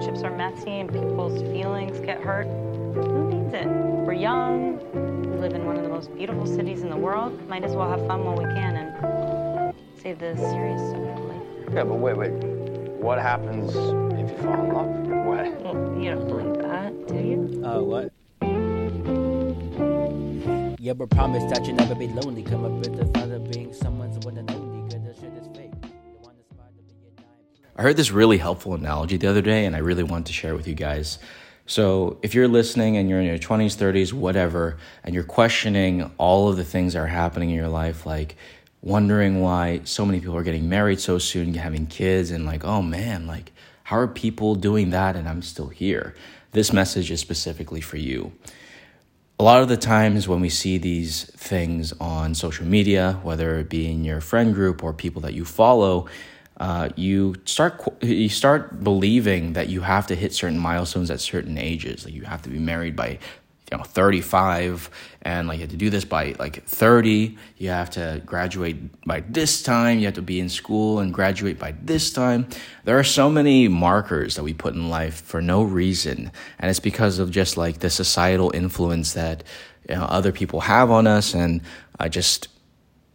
relationships are messy and people's feelings get hurt, who needs it? We're young, we live in one of the most beautiful cities in the world. Might as well have fun while we can and save the serious stuff for later. Yeah, but wait, wait. What happens if you fall in love? What? Well, you don't believe that, do you? Uh, what? Yeah, but promise that you'll never be lonely. Come up with the thought of being someone's one and only. Cause the shit is I heard this really helpful analogy the other day, and I really wanted to share it with you guys. So, if you're listening and you're in your 20s, 30s, whatever, and you're questioning all of the things that are happening in your life, like wondering why so many people are getting married so soon, having kids, and like, oh man, like, how are people doing that and I'm still here? This message is specifically for you a lot of the times when we see these things on social media, whether it be in your friend group or people that you follow, uh, you start you start believing that you have to hit certain milestones at certain ages. Like you have to be married by you know 35 and like you have to do this by like 30 you have to graduate by this time. You have to be in school and graduate by this time. There are so many markers that we put in life for no reason and it's because of just like the societal influence that you know, other people have on us and i just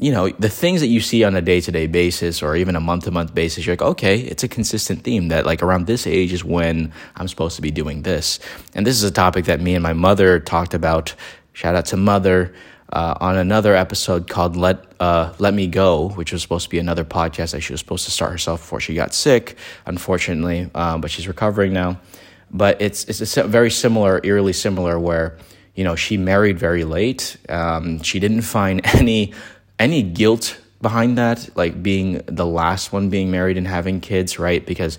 you know, the things that you see on a day to day basis or even a month to month basis, you're like, okay, it's a consistent theme that like around this age is when I'm supposed to be doing this. And this is a topic that me and my mother talked about. Shout out to mother. Uh, on another episode called "Let uh, Let Me Go," which was supposed to be another podcast that she was supposed to start herself before she got sick, unfortunately, uh, but she's recovering now. But it's it's a very similar, eerily similar, where you know she married very late. Um, she didn't find any any guilt behind that, like being the last one being married and having kids, right? Because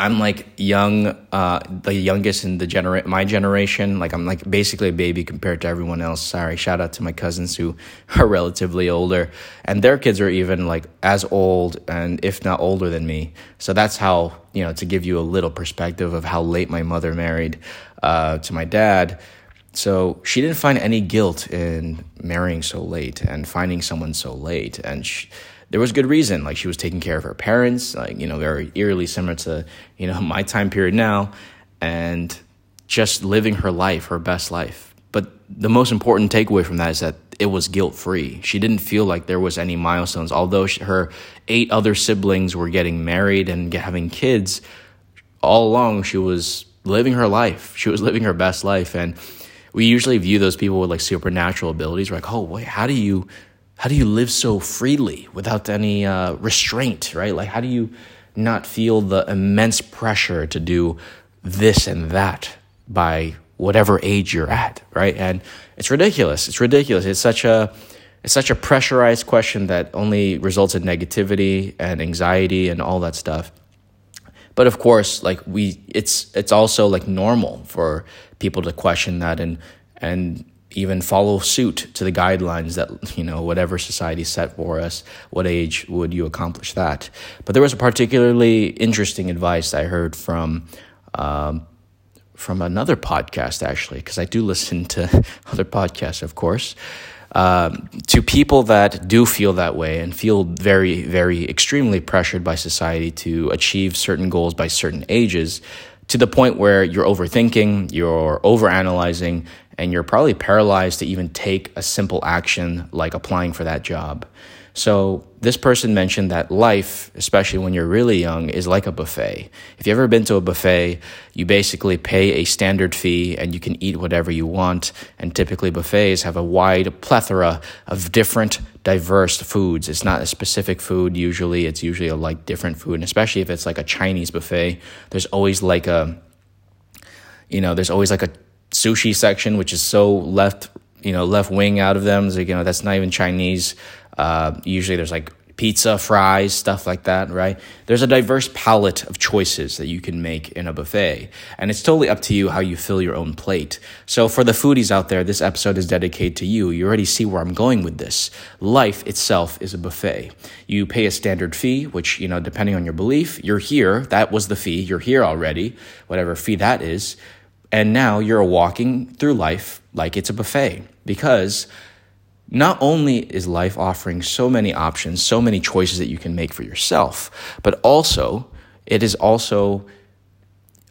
I'm like young, uh, the youngest in the genera- my generation. Like I'm like basically a baby compared to everyone else. Sorry, shout out to my cousins who are relatively older, and their kids are even like as old and if not older than me. So that's how you know to give you a little perspective of how late my mother married uh, to my dad. So she didn't find any guilt in marrying so late and finding someone so late. And she, there was good reason. Like she was taking care of her parents, like, you know, very eerily similar to, you know, my time period now, and just living her life, her best life. But the most important takeaway from that is that it was guilt free. She didn't feel like there was any milestones. Although she, her eight other siblings were getting married and having kids, all along she was living her life. She was living her best life. And we usually view those people with like supernatural abilities. We're like, oh wait, how do you how do you live so freely without any uh, restraint, right? Like, how do you not feel the immense pressure to do this and that by whatever age you're at, right? And it's ridiculous. It's ridiculous. It's such a it's such a pressurized question that only results in negativity and anxiety and all that stuff but of course like we it's it's also like normal for people to question that and and even follow suit to the guidelines that you know whatever society set for us what age would you accomplish that? But there was a particularly interesting advice i heard from um, from another podcast actually because i do listen to other podcasts of course um, to people that do feel that way and feel very, very extremely pressured by society to achieve certain goals by certain ages, to the point where you're overthinking, you're overanalyzing, and you're probably paralyzed to even take a simple action like applying for that job. So, this person mentioned that life, especially when you're really young, is like a buffet. If you've ever been to a buffet, you basically pay a standard fee and you can eat whatever you want. And typically, buffets have a wide plethora of different, diverse foods. It's not a specific food, usually, it's usually a like different food. And especially if it's like a Chinese buffet, there's always like a, you know, there's always like a sushi section, which is so left, you know, left wing out of them. Like, you know, that's not even Chinese. Uh, usually there's like pizza, fries, stuff like that, right? There's a diverse palette of choices that you can make in a buffet. And it's totally up to you how you fill your own plate. So for the foodies out there, this episode is dedicated to you. You already see where I'm going with this. Life itself is a buffet. You pay a standard fee, which, you know, depending on your belief, you're here. That was the fee. You're here already, whatever fee that is. And now you're walking through life like it's a buffet because not only is life offering so many options, so many choices that you can make for yourself, but also it is also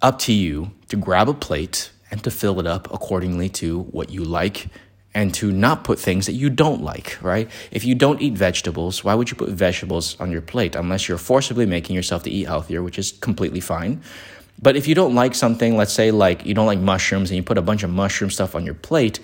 up to you to grab a plate and to fill it up accordingly to what you like and to not put things that you don't like, right? If you don't eat vegetables, why would you put vegetables on your plate unless you're forcibly making yourself to eat healthier, which is completely fine. But if you don't like something, let's say like you don't like mushrooms and you put a bunch of mushroom stuff on your plate,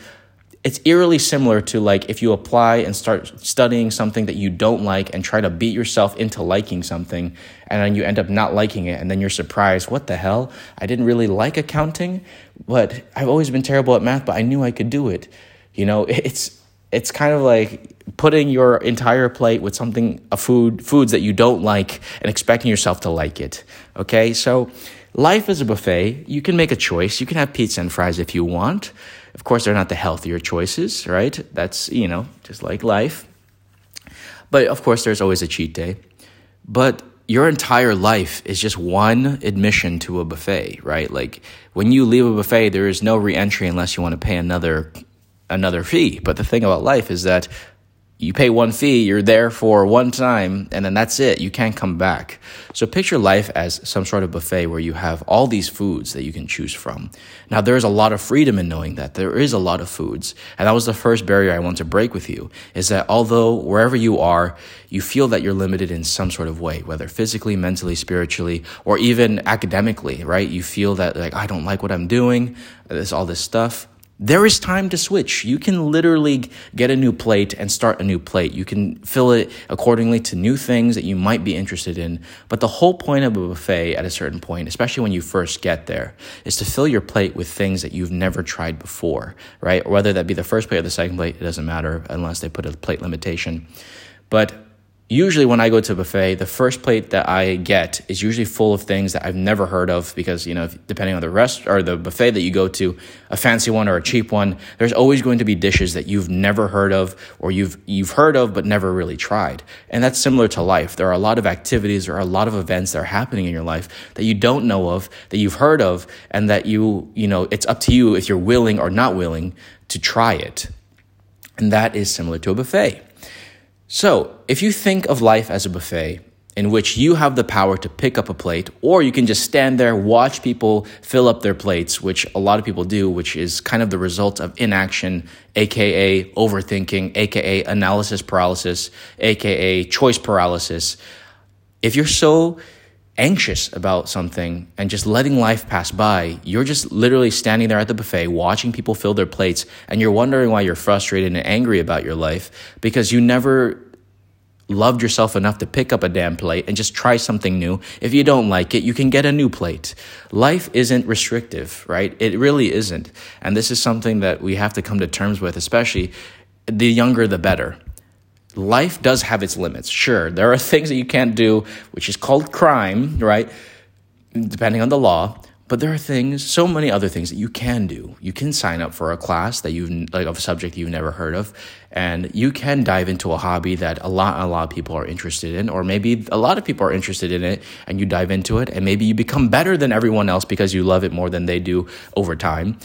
it's eerily similar to like if you apply and start studying something that you don't like and try to beat yourself into liking something and then you end up not liking it and then you're surprised what the hell i didn't really like accounting but i've always been terrible at math but i knew i could do it you know, it's it's kind of like putting your entire plate with something a food foods that you don't like and expecting yourself to like it. Okay? So life is a buffet. You can make a choice. You can have pizza and fries if you want. Of course, they're not the healthier choices, right? That's, you know, just like life. But of course, there's always a cheat day. But your entire life is just one admission to a buffet, right? Like when you leave a buffet, there is no reentry unless you want to pay another another fee. But the thing about life is that you pay one fee, you're there for one time, and then that's it. You can't come back. So picture life as some sort of buffet where you have all these foods that you can choose from. Now, there's a lot of freedom in knowing that there is a lot of foods. And that was the first barrier I want to break with you is that although wherever you are, you feel that you're limited in some sort of way, whether physically, mentally, spiritually, or even academically, right? You feel that, like, I don't like what I'm doing, there's all this stuff there is time to switch. You can literally get a new plate and start a new plate. You can fill it accordingly to new things that you might be interested in. But the whole point of a buffet at a certain point, especially when you first get there, is to fill your plate with things that you've never tried before, right? Whether that be the first plate or the second plate, it doesn't matter unless they put a plate limitation. But usually when I go to a buffet, the first plate that I get is usually full of things that I've never heard of because, you know, depending on the rest or the buffet that you go to, a fancy one or a cheap one, there's always going to be dishes that you've never heard of or you've you've heard of but never really tried. And that's similar to life. There are a lot of activities, are a lot of events that are happening in your life that you don't know of, that you've heard of, and that you, you know, it's up to you if you're willing or not willing to try it. And that is similar to a buffet. So, if you think of life as a buffet in which you have the power to pick up a plate, or you can just stand there, watch people fill up their plates, which a lot of people do, which is kind of the result of inaction, aka overthinking, aka analysis paralysis, aka choice paralysis. If you're so anxious about something and just letting life pass by, you're just literally standing there at the buffet watching people fill their plates and you're wondering why you're frustrated and angry about your life because you never loved yourself enough to pick up a damn plate and just try something new. If you don't like it, you can get a new plate. Life isn't restrictive, right? It really isn't. And this is something that we have to come to terms with, especially the younger the better life does have its limits. Sure, there are things that you can't do, which is called crime, right? Depending on the law. But there are things, so many other things that you can do. You can sign up for a class that you've like of a subject you've never heard of, and you can dive into a hobby that a lot a lot of people are interested in, or maybe a lot of people are interested in it, and you dive into it, and maybe you become better than everyone else because you love it more than they do over time.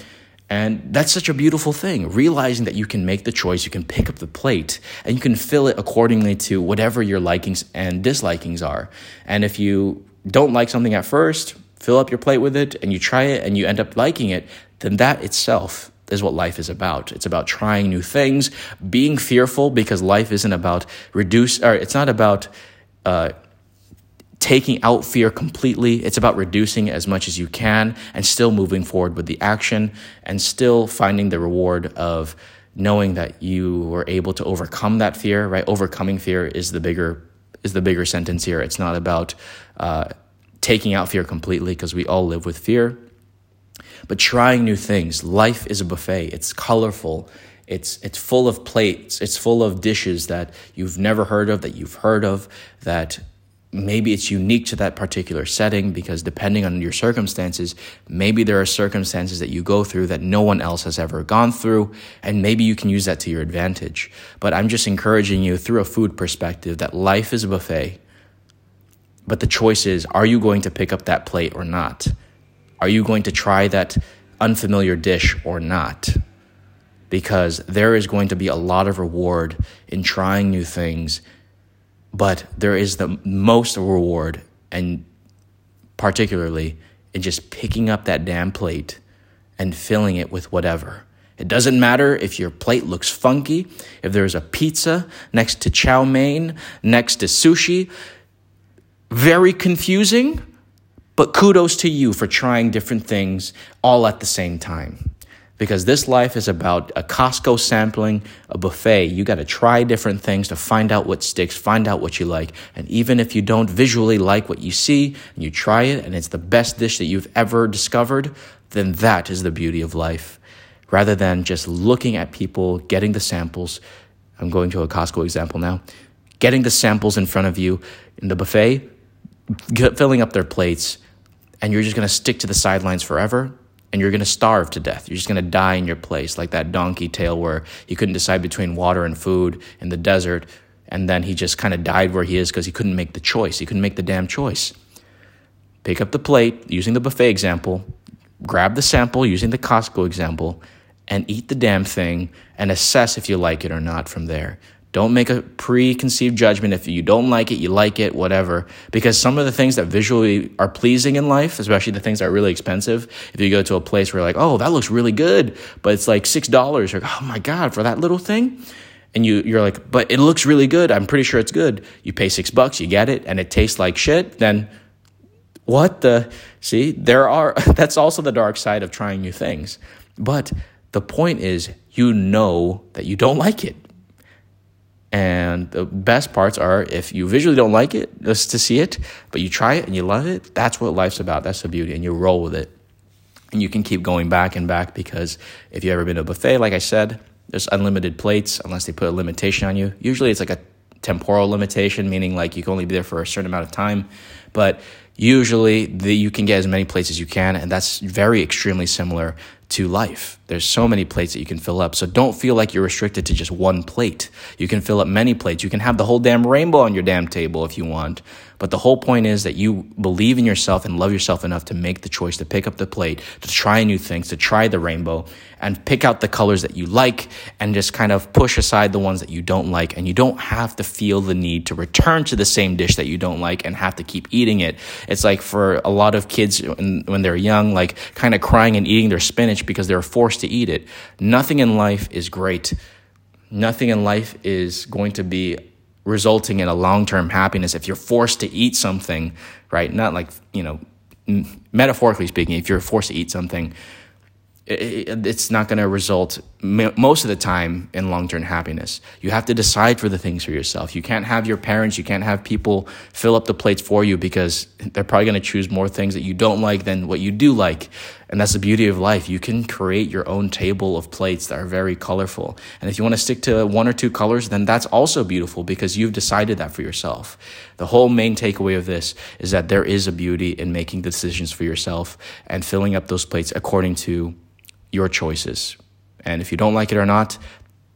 And that's such a beautiful thing, realizing that you can make the choice, you can pick up the plate, and you can fill it accordingly to whatever your likings and dislikings are. And if you don't like something at first, fill up your plate with it, and you try it, and you end up liking it, then that itself is what life is about. It's about trying new things, being fearful because life isn't about reduce, or it's not about, uh, taking out fear completely. It's about reducing as much as you can and still moving forward with the action and still finding the reward of knowing that you were able to overcome that fear, right? Overcoming fear is the bigger is the bigger sentence here. It's not about uh, taking out fear completely because we all live with fear, but trying new things. Life is a buffet. It's colorful. It's it's full of plates. It's full of dishes that you've never heard of, that you've heard of, that maybe it's unique to that particular setting because depending on your circumstances, maybe there are circumstances that you go through that no one else has ever gone through, and maybe you can use that to your advantage. But I'm just encouraging you through a food perspective that life is a buffet. But the choice is are you going to pick up that plate or not? Are you going to try that unfamiliar dish or not? Because there is going to be a lot of reward in trying new things but there is the most reward, and particularly in just picking up that damn plate and filling it with whatever. It doesn't matter if your plate looks funky, if there's a pizza next to chow mein, next to sushi. Very confusing, but kudos to you for trying different things all at the same time. Because this life is about a Costco sampling, a buffet. You got to try different things to find out what sticks, find out what you like. And even if you don't visually like what you see and you try it and it's the best dish that you've ever discovered, then that is the beauty of life. Rather than just looking at people, getting the samples. I'm going to a Costco example now. Getting the samples in front of you in the buffet, filling up their plates, and you're just going to stick to the sidelines forever and you're going to starve to death. You're just going to die in your place, like that donkey tale where he couldn't decide between water and food in the desert, and then he just kind of died where he is because he couldn't make the choice. He couldn't make the damn choice. Pick up the plate using the buffet example, grab the sample using the Costco example, and eat the damn thing and assess if you like it or not from there. Don't make a preconceived judgment. If you don't like it, you like it, whatever. Because some of the things that visually are pleasing in life, especially the things that are really expensive, if you go to a place where you're like, oh, that looks really good, but it's like $6, or oh my God, for that little thing. And you, you're like, but it looks really good. I'm pretty sure it's good. You pay six bucks, you get it, and it tastes like shit. Then what the? See, there are, that's also the dark side of trying new things. But the point is, you know that you don't like it and the best parts are if you visually don't like it, just to see it, but you try it and you love it, that's what life's about. That's the beauty. And you roll with it. And you can keep going back and back because if you've ever been to a buffet, like I said, there's unlimited plates unless they put a limitation on you. Usually it's like a temporal limitation, meaning like you can only be there for a certain amount of time. But usually the, you can get as many plates as you can, and that's very extremely similar to life. There's so many plates that you can fill up. So don't feel like you're restricted to just one plate. You can fill up many plates. You can have the whole damn rainbow on your damn table if you want. But the whole point is that you believe in yourself and love yourself enough to make the choice to pick up the plate, to try new things, to try the rainbow, and pick out the colors that you like and just kind of push aside the ones that you don't like. And you don't have to feel the need to return to the same dish that you don't like and have to keep eating it. It's like for a lot of kids when they're young, like kind of crying and eating their spinach because they're forced to eat it. Nothing in life is great. Nothing in life is going to be resulting in a long-term happiness if you're forced to eat something, right? Not like, you know, metaphorically speaking, if you're forced to eat something, it's not going to result most of the time in long-term happiness. You have to decide for the things for yourself. You can't have your parents, you can't have people fill up the plates for you because they're probably going to choose more things that you don't like than what you do like. And that's the beauty of life. You can create your own table of plates that are very colorful. And if you want to stick to one or two colors, then that's also beautiful because you've decided that for yourself. The whole main takeaway of this is that there is a beauty in making decisions for yourself and filling up those plates according to your choices. And if you don't like it or not,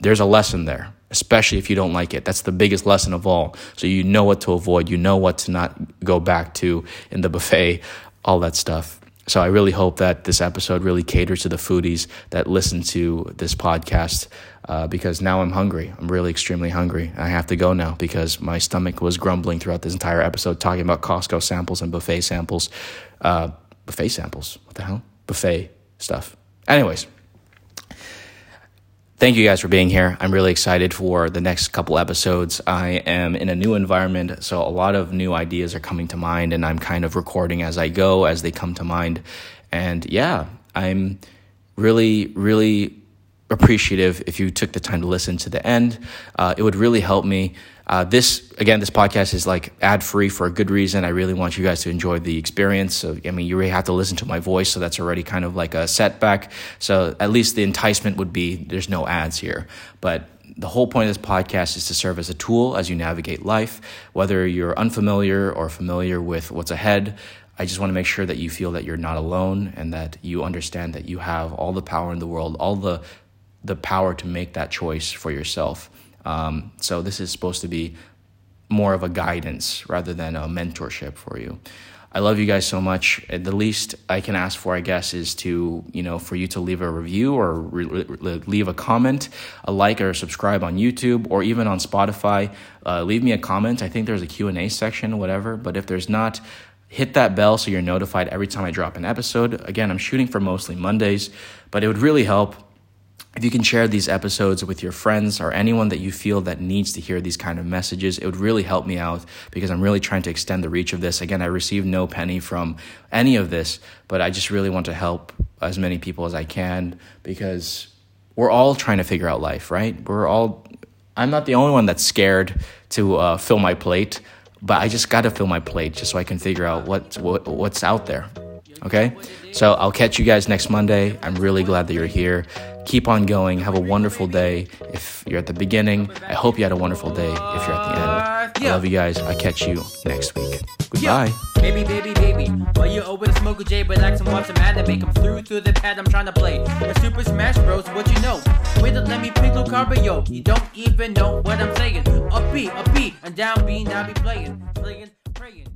there's a lesson there, especially if you don't like it. That's the biggest lesson of all. So you know what to avoid, you know what to not go back to in the buffet, all that stuff. So I really hope that this episode really caters to the foodies that listen to this podcast uh, because now I'm hungry. I'm really extremely hungry. I have to go now because my stomach was grumbling throughout this entire episode talking about Costco samples and buffet samples. Uh, buffet samples? What the hell? Buffet stuff. Anyways, thank you guys for being here. I'm really excited for the next couple episodes. I am in a new environment, so a lot of new ideas are coming to mind, and I'm kind of recording as I go as they come to mind. And yeah, I'm really, really appreciative if you took the time to listen to the end. Uh, it would really help me. Uh, this again, this podcast is like ad free for a good reason. I really want you guys to enjoy the experience. So, I mean, you really have to listen to my voice, so that's already kind of like a setback. So, at least the enticement would be there's no ads here. But the whole point of this podcast is to serve as a tool as you navigate life, whether you're unfamiliar or familiar with what's ahead. I just want to make sure that you feel that you're not alone and that you understand that you have all the power in the world, all the the power to make that choice for yourself. Um, so this is supposed to be more of a guidance rather than a mentorship for you. I love you guys so much. The least I can ask for, I guess, is to you know for you to leave a review or re- leave a comment, a like or a subscribe on YouTube or even on Spotify. Uh, leave me a comment. I think there's a Q and A section, whatever. But if there's not, hit that bell so you're notified every time I drop an episode. Again, I'm shooting for mostly Mondays, but it would really help if you can share these episodes with your friends or anyone that you feel that needs to hear these kind of messages it would really help me out because i'm really trying to extend the reach of this. Again i receive no penny from any of this but i just really want to help as many people as i can because we're all trying to figure out life right? We're all i'm not the only one that's scared to uh, fill my plate but i just got to fill my plate just so i can figure out what, what what's out there okay? So i'll catch you guys next monday. I'm really glad that you're here keep on going. Have a wonderful day. If you're at the beginning, I hope you had a wonderful day. If you're at the end, I love you guys. I'll catch you next week. Goodbye. Baby, baby, baby. Why you always smoke a J, like some watch a man to make him through through the pad I'm trying to play. A Super Smash Bros, what you know? Wait to let me pick Luke Carbio. You don't even know what I'm saying. Up B, up B, and down B, now be playing, playing, praying.